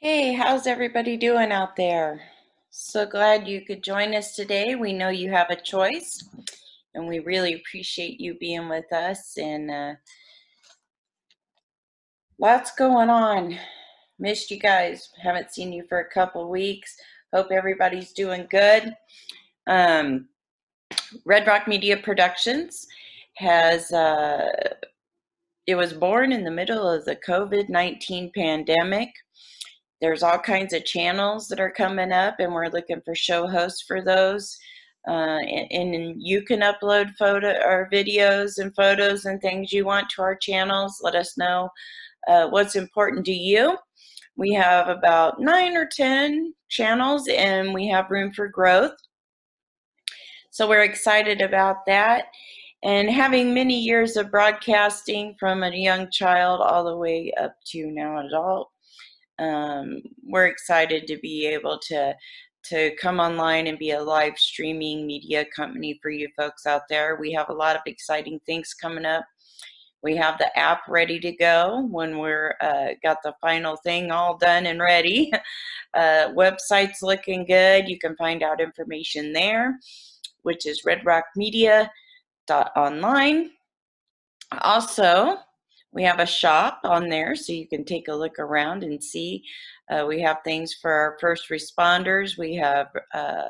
Hey, how's everybody doing out there? So glad you could join us today. We know you have a choice, and we really appreciate you being with us. And uh, lots going on. Missed you guys. Haven't seen you for a couple weeks. Hope everybody's doing good. Um, Red Rock Media Productions has. Uh, it was born in the middle of the COVID 19 pandemic there's all kinds of channels that are coming up, and we're looking for show hosts for those. Uh, and, and, you can upload photo or videos and photos and things you want to our channels. Let us know uh, what's important to you. We have about nine or 10 channels, and we have room for growth. So we're excited about that. And having many years of broadcasting from a young child all the way up to now adult, um, we're excited to be able to to come online and be a live streaming media company for you folks out there. We have a lot of exciting things coming up. We have the app ready to go when we're uh, got the final thing all done and ready. Uh, website's looking good. You can find out information there, which is redrockmedia.online. Also, we have a shop on there so you can take a look around and see. Uh, we have things for our first responders. We have uh,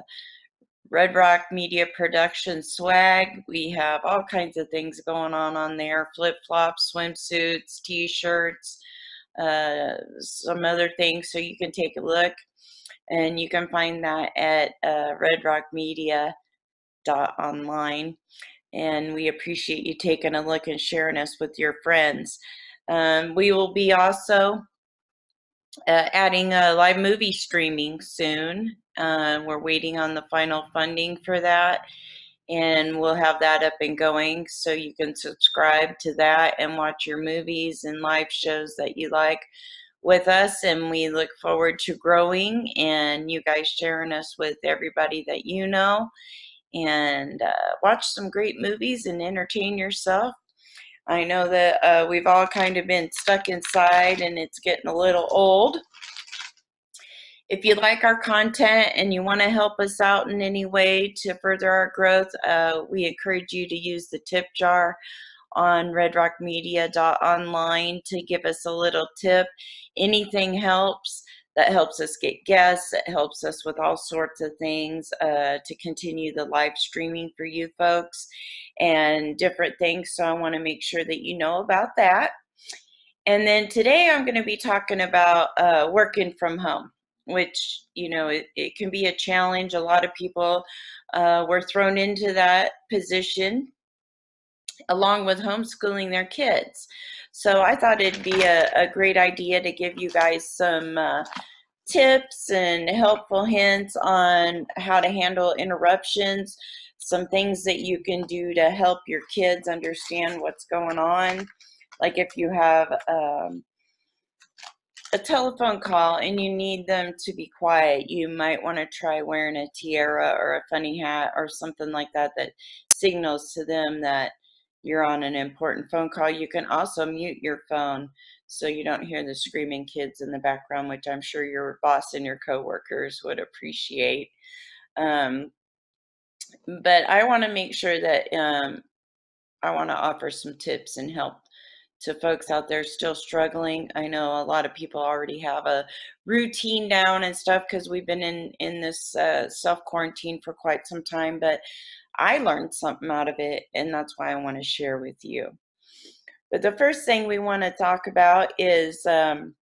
Red Rock Media Production swag. We have all kinds of things going on on there flip flops, swimsuits, t shirts, uh, some other things. So you can take a look and you can find that at uh, redrockmedia.online and we appreciate you taking a look and sharing us with your friends. Um, we will be also uh, adding a live movie streaming soon. Uh, we're waiting on the final funding for that, and we'll have that up and going so you can subscribe to that and watch your movies and live shows that you like with us. And we look forward to growing and you guys sharing us with everybody that you know and uh, watch some great movies and entertain yourself. I know that uh, we've all kind of been stuck inside and it's getting a little old. If you like our content and you want to help us out in any way to further our growth, uh, we encourage you to use the tip jar on redrockmedia.online to give us a little tip. Anything helps that helps us get guests it helps us with all sorts of things uh, to continue the live streaming for you folks and different things so i want to make sure that you know about that. And then today i'm going to be talking about uh, working from home which you know it, it, can be a challenge. A lot of people uh, were thrown into that position along with homeschooling their kids so I thought it'd be a, a great idea to give you guys some uh, tips and helpful hints on how to handle interruptions, some things that you can do to help your kids understand what's going on. Like if you have um, a telephone call and you need them to be quiet, you might want to try wearing a tiara or a funny hat or something like that that signals to them that you're on an important phone call, you can also mute your phone so you don't hear the screaming kids in the background, which I'm sure your boss and your coworkers would appreciate. Um, but I want to make sure that um, I want to offer some tips and help to folks out there still struggling. I know a lot of people already have a routine down and stuff because we've been in in this uh, self quarantine for quite some time, but I learned something out of it, and that's why I want to share with you. But the first thing we want to talk about is um,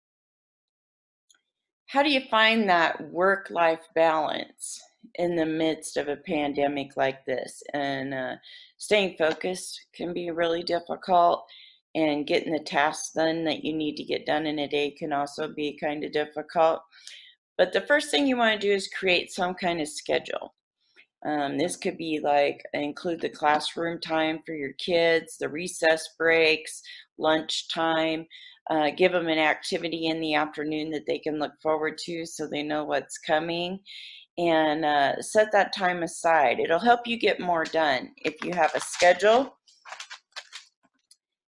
how do you find that work life balance in the midst of a pandemic like this? And uh, staying focused can be really difficult, and getting the tasks done that you need to get done in a day can also be kind of difficult. But the first thing you want to do is create some kind of schedule. Um, this could be like include the classroom time for your kids, the recess breaks, lunch time. Uh, give them an activity in the afternoon that they can look forward to so they know what's coming and uh, set that time aside. It'll help you get more done if you have a schedule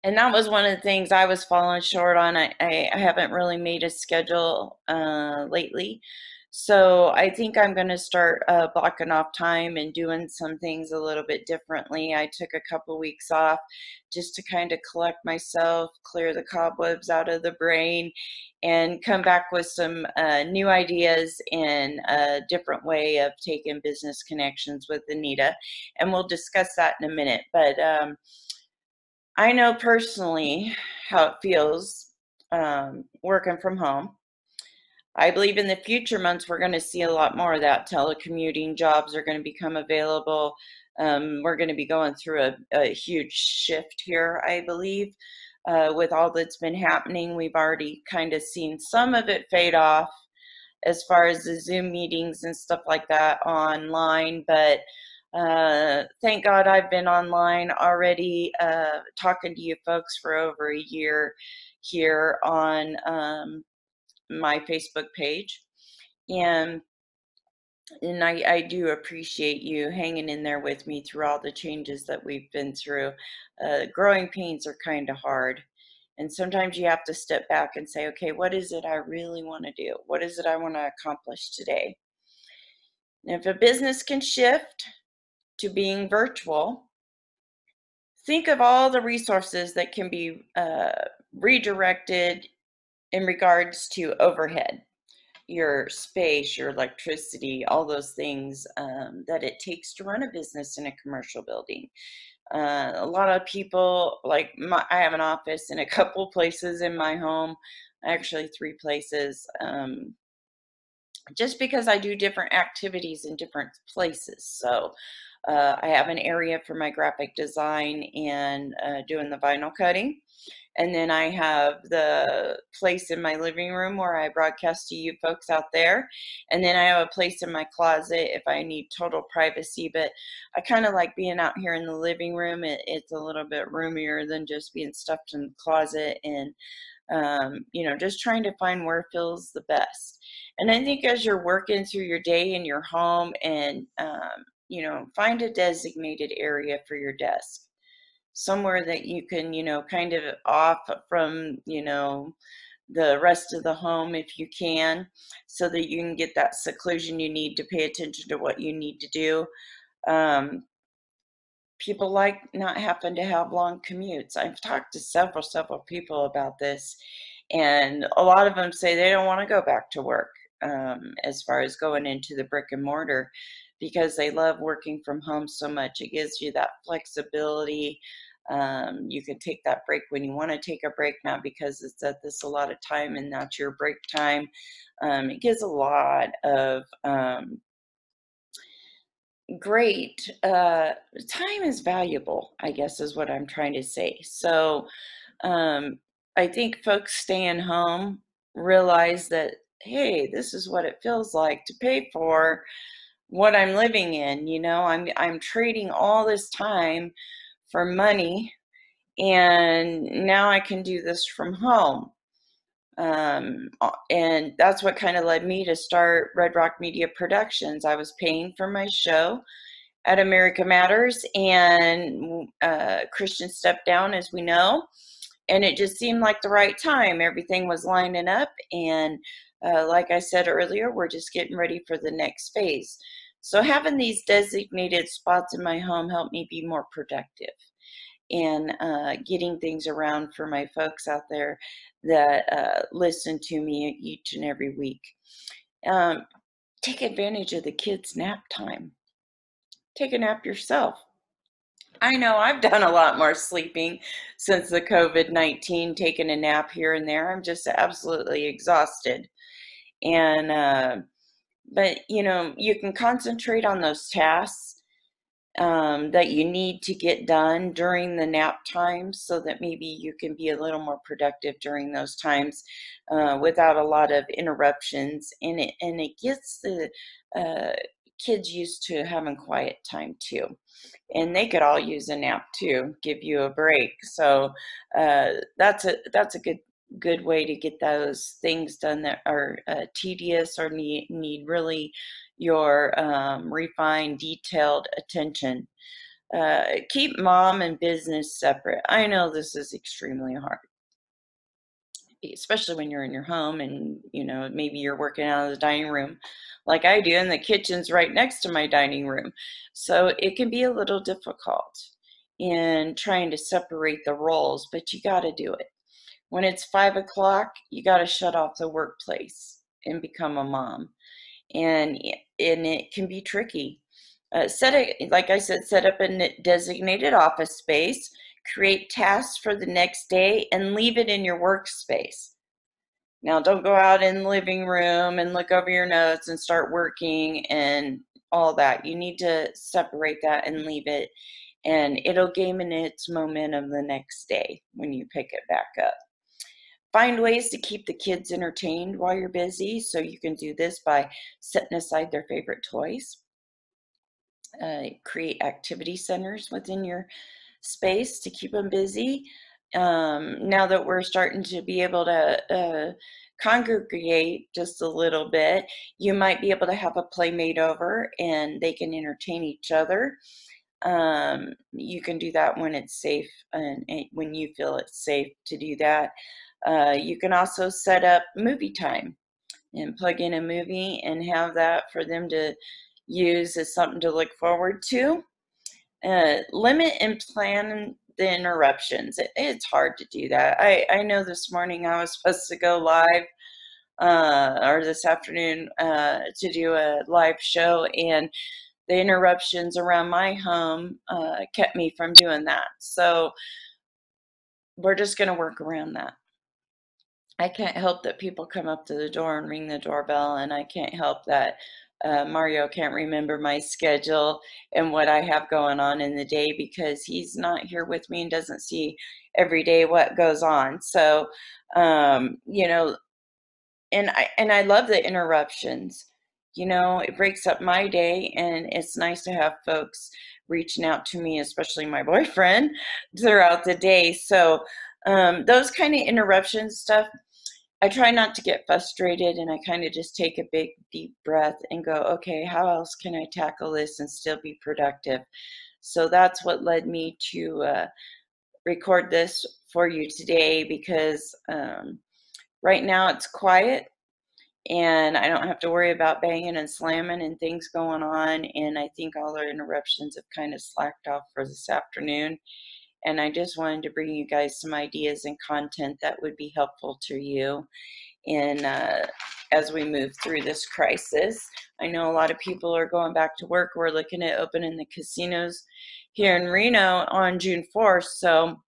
and that was one of the things I was falling short on. I, I, haven't really made a schedule uh, lately. So I think I'm going to start uh, blocking off time and doing some things a little bit differently. I took a couple weeks off just to kind of collect myself, clear the cobwebs out of the brain, and come back with some uh, new ideas and a different way of taking business connections with Anita. And we'll discuss that in a minute. But um, I know personally how it feels um, working from home. I believe in the future months we're going to see a lot more of that. Telecommuting jobs are going to become available. Um, we're going to be going through a, a huge shift here, I believe, uh, with all that's been happening. We've already kind of seen some of it fade off as far as the Zoom meetings and stuff like that online, but uh, thank God I've been online already uh, talking to you folks for over a year here on um, my Facebook page. And and I, I do appreciate you hanging in there with me through all the changes that we've been through. Uh, growing pains are kind of hard. And sometimes you have to step back and say, okay, what is it I really want to do? What is it I want to accomplish today? And if a business can shift to being virtual, think of all the resources that can be uh, redirected in regards to overhead, your space, your electricity, all those things um, that it takes to run a business in a commercial building. Uh, a lot of people, like my, I have an office in a couple places in my home, actually three places, um, just because I do different activities in different places. So uh, I have an area for my graphic design and uh, doing the vinyl cutting. And then I have the place in my living room where I broadcast to you folks out there. And then I have a place in my closet if I need total privacy. But I kind of like being out here in the living room. It, it's a little bit roomier than just being stuffed in the closet and, um, you know, just trying to find where feels the best. And I think as you're working through your day in your home and, um, you know, find a designated area for your desk somewhere that you can, you know, kind of off from, you know, the rest of the home if you can, so that you can get that seclusion you need to pay attention to what you need to do. Um, people like not having to have long commutes. I've talked to several, several people about this, and a lot of them say they don't want to go back to work um, as far as going into the brick and mortar because they love working from home so much. It gives you that flexibility. Um, you can take that break when you want to take a break, now because it's at this a lot of time and that's your break time. Um, it gives a lot of um, great uh, time is valuable, I guess, is what I'm trying to say. So um, I think folks staying home realize that, hey, this is what it feels like to pay for what I'm living in. You know, I'm I'm trading all this time for money, and now I can do this from home. Um, and that's what kind of led me to start Red Rock Media Productions. I was paying for my show at America Matters, and uh, Christian stepped down, as we know, and it just seemed like the right time. Everything was lining up, and uh, like I said earlier, we're just getting ready for the next phase. So having these designated spots in my home helped me be more productive and uh, getting things around for my folks out there that uh, listen to me each and every week. Um, take advantage of the kids' nap time. Take a nap yourself. I know I've done a lot more sleeping since the COVID 19, taking a nap here and there. I'm just absolutely exhausted. And, uh, but you know, you can concentrate on those tasks um, that you need to get done during the nap times so that maybe you can be a little more productive during those times uh, without a lot of interruptions. And it, and it gets the uh, kids used to having quiet time too. And they could all use a nap too, give you a break. So uh, that's a that's a good good way to get those things done that are uh, tedious or need, need really your um, refined, detailed attention. uh, keep mom and business separate. I know this is extremely hard, especially when you're in your home and you know maybe you're working out of the dining room like I do, and the kitchen's right next to my dining room. So it can be a little difficult in trying to separate the roles, but you got to do it. When it's five o'clock, you got to shut off the workplace and become a mom. And, and it can be tricky uh, set a, like I said, set up a designated office space, create tasks for the next day, and leave it in your workspace. Now, don't go out in the living room and look over your notes and start working and all that. You need to separate that and leave it, and it'll gain in its momentum the next day when you pick it back up. Find ways to keep the kids entertained while you're busy. So you can do this by setting aside their favorite toys uh, create activity centers within your space to keep them busy. Um, now that we're starting to be able to uh, congregate just a little bit, you might be able to have a playmate over and they can entertain each other. Um, you can do that when it's safe and, and, when you feel it's safe to do that. Uh, you can also set up movie time and plug in a movie and have that for them to use as something to look forward to. Uh, limit and plan the interruptions. It, it's hard to do that. I, I know this morning I was supposed to go live uh, or this afternoon uh, to do a live show, and the interruptions around my home uh, kept me from doing that. So we're just going to work around that. I can't help that people come up to the door and ring the doorbell, and I can't help that uh, Mario can't remember my schedule and what I have going on in the day because he's not here with me and doesn't see every day what goes on. So, um, you know, and I and I love the interruptions. You know, it breaks up my day, and it's nice to have folks reaching out to me, especially my boyfriend, throughout the day. So, um, those kind of interruption stuff I try not to get frustrated and I kind of just take a big deep breath and go, okay, how else can I tackle this and still be productive? So that's what led me to uh, record this for you today because um, right now it's quiet and I don't have to worry about banging and slamming and things going on. And I think all our interruptions have kind of slacked off for this afternoon. And I just wanted to bring you guys some ideas and content that would be helpful to you in uh, as we move through this crisis. I know a lot of people are going back to work. We're looking at opening the casinos here in Reno on June 4th. So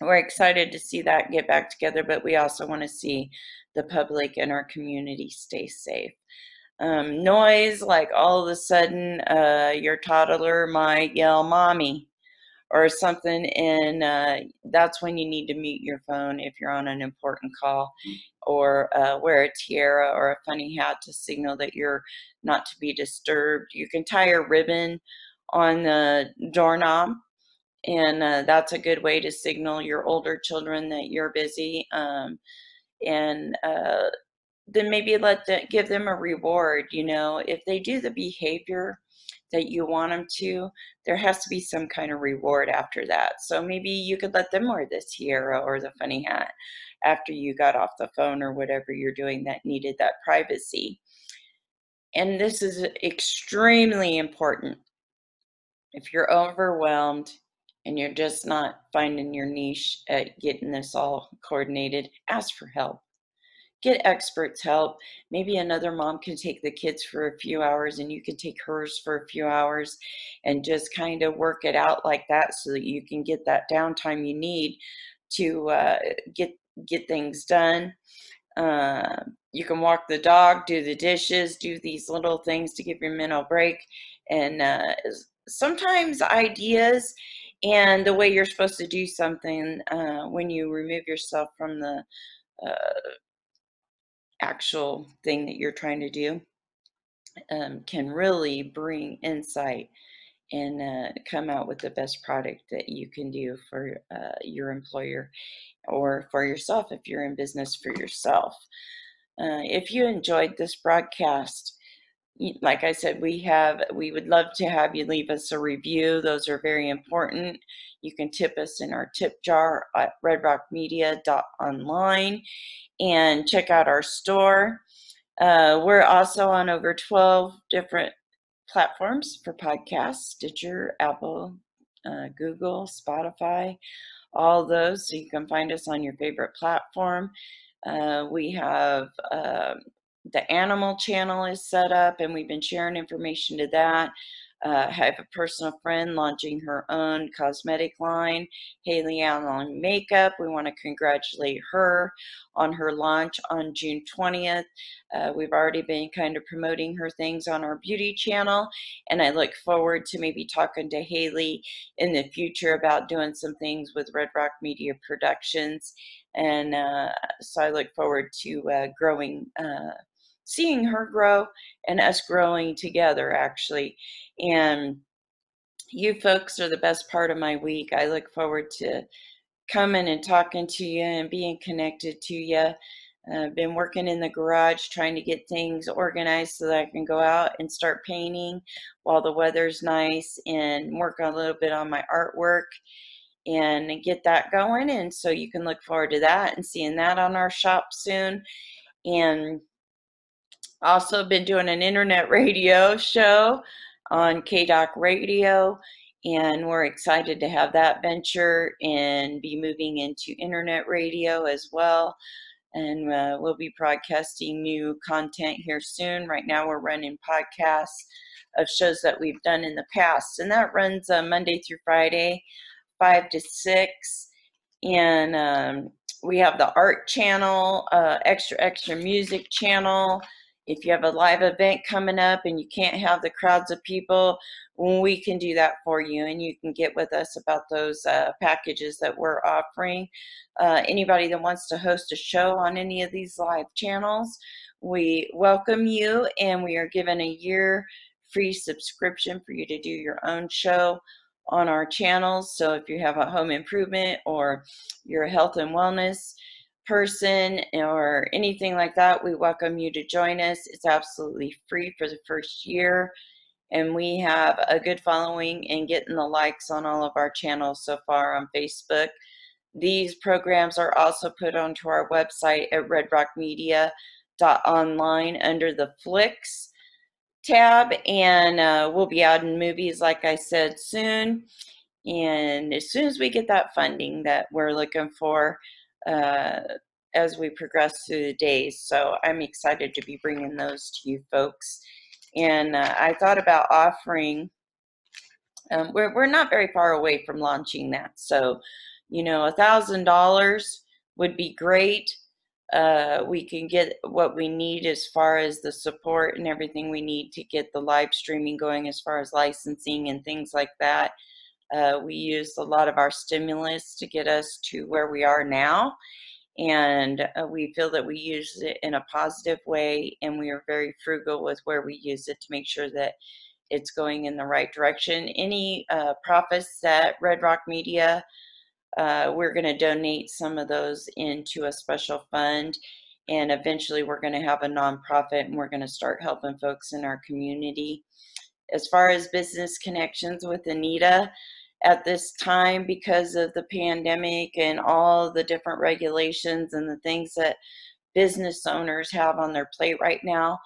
we're excited to see that get back together, but we also want to see the public and our community stay safe. Um, noise, like all of a sudden, uh, your toddler might yell, Mommy, or something and uh, that's when you need to mute your phone if you're on an important call or uh, wear a tiara or a funny hat to signal that you're not to be disturbed. You can tie a ribbon on the doorknob and uh, that's a good way to signal your older children that you're busy um, and uh, then maybe let them give them a reward you know? If they do the behavior that you want them to, there has to be some kind of reward after that. So maybe you could let them wear the tiara or the funny hat after you got off the phone or whatever you're doing that needed that privacy. And this is extremely important. If you're overwhelmed and you're just not finding your niche at getting this all coordinated, ask for help get experts help. Maybe another mom can take the kids for a few hours and you can take hers for a few hours and just kind of work it out like that so that you can get that downtime you need to uh, get get things done. Uh, you can walk the dog, do the dishes, do these little things to give your mental break. And uh, sometimes ideas and the way you're supposed to do something uh, when you remove yourself from the uh, actual thing that you're trying to do um, can really bring insight and uh, come out with the best product that you can do for uh, your employer or for yourself if you're in business for yourself. Uh, if you enjoyed this broadcast, like I said, we have we would love to have you leave us a review. Those are very important. You can tip us in our tip jar at redrockmedia.online and check out our store. Uh, we're also on over 12 different platforms for podcasts Stitcher, Apple, uh, Google, Spotify, all those. So you can find us on your favorite platform. Uh, we have uh, the animal channel is set up, and we've been sharing information to that. Uh, I have a personal friend launching her own cosmetic line, Haley Allen Makeup. We want to congratulate her on her launch on June 20th. Uh, we've already been kind of promoting her things on our beauty channel, and I look forward to maybe talking to Haley in the future about doing some things with Red Rock Media Productions. And uh, so I look forward to uh, growing uh, seeing her grow and us growing together actually and you folks are the best part of my week i look forward to coming and talking to you and being connected to you uh, I've been working in the garage trying to get things organized so that I can go out and start painting while the weather's nice and work a little bit on my artwork and get that going. And so you can look forward to that and seeing that on our shop soon. And also been doing an internet radio show on KDOC Radio, and we're excited to have that venture and be moving into internet radio as well. And uh, we'll be broadcasting new content here soon. Right now, we're running podcasts of shows that we've done in the past, and that runs uh, Monday through Friday, 5 to 6. And um, we have the art channel, uh, extra, extra music channel if you have a live event coming up and you can't have the crowds of people, we can do that for you and you can get with us about those uh, packages that we're offering. Uh, anybody that wants to host a show on any of these live channels, we welcome you and we are given a year free subscription for you to do your own show on our channels. So if you have a home improvement or your health and wellness, person or anything like that, we welcome you to join us. It's absolutely free for the first year. And we have a good following and getting the likes on all of our channels so far on Facebook. These programs are also put onto our website at redrockmedia.online under the Flicks tab. And uh, we'll be in movies, like I said, soon. And as soon as we get that funding that we're looking for, uh, as we progress through the days. So I'm excited to be bringing those to you folks. And uh, I thought about offering, um, we're, we're not very far away from launching that. So, you know, a thousand dollars would be great. Uh, we can get what we need as far as the support and everything we need to get the live streaming going as far as licensing and things like that. Uh, we used a lot of our stimulus to get us to where we are now. And uh, we feel that we use it in a positive way, and we are very frugal with where we use it to make sure that it's going in the right direction. Any uh, profits that Red Rock Media, uh, we're going to donate some of those into a special fund. And eventually, we're going to have a nonprofit and we're going to start helping folks in our community. As far as business connections with Anita, at this time because of the pandemic and all the different regulations and the things that business owners have on their plate right now.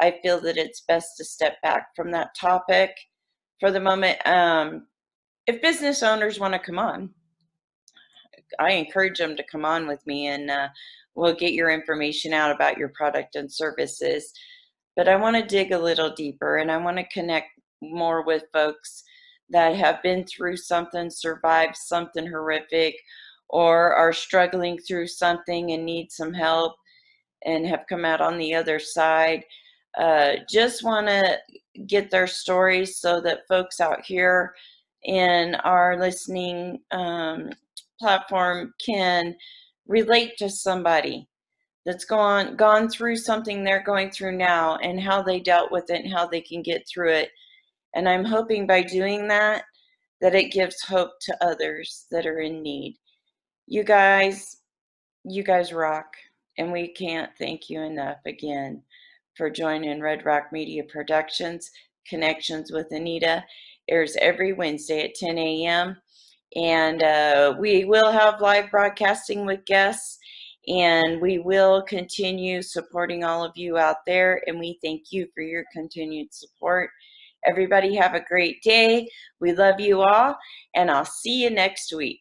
I feel that it's best to step back from that topic for the moment. Um, if business owners want to come on, I encourage them to come on with me and uh, we'll get your information out about your product and services. But I want to dig a little deeper and I want to connect more with folks that have been through something, survived something horrific, or are struggling through something and need some help and have come out on the other side. Uh, just want to get their stories so that folks out here in our listening um, platform can relate to somebody that's gone gone through something they're going through now and how they dealt with it and how they can get through it and I'm hoping by doing that, that it gives hope to others that are in need. You guys, you guys rock. And we can't thank you enough again for joining Red Rock Media Productions. Connections with Anita airs every Wednesday at 10 a.m. And uh, we will have live broadcasting with guests, and we will continue supporting all of you out there. And we thank you for your continued support. Everybody, have a great day. We love you all, and I'll see you next week.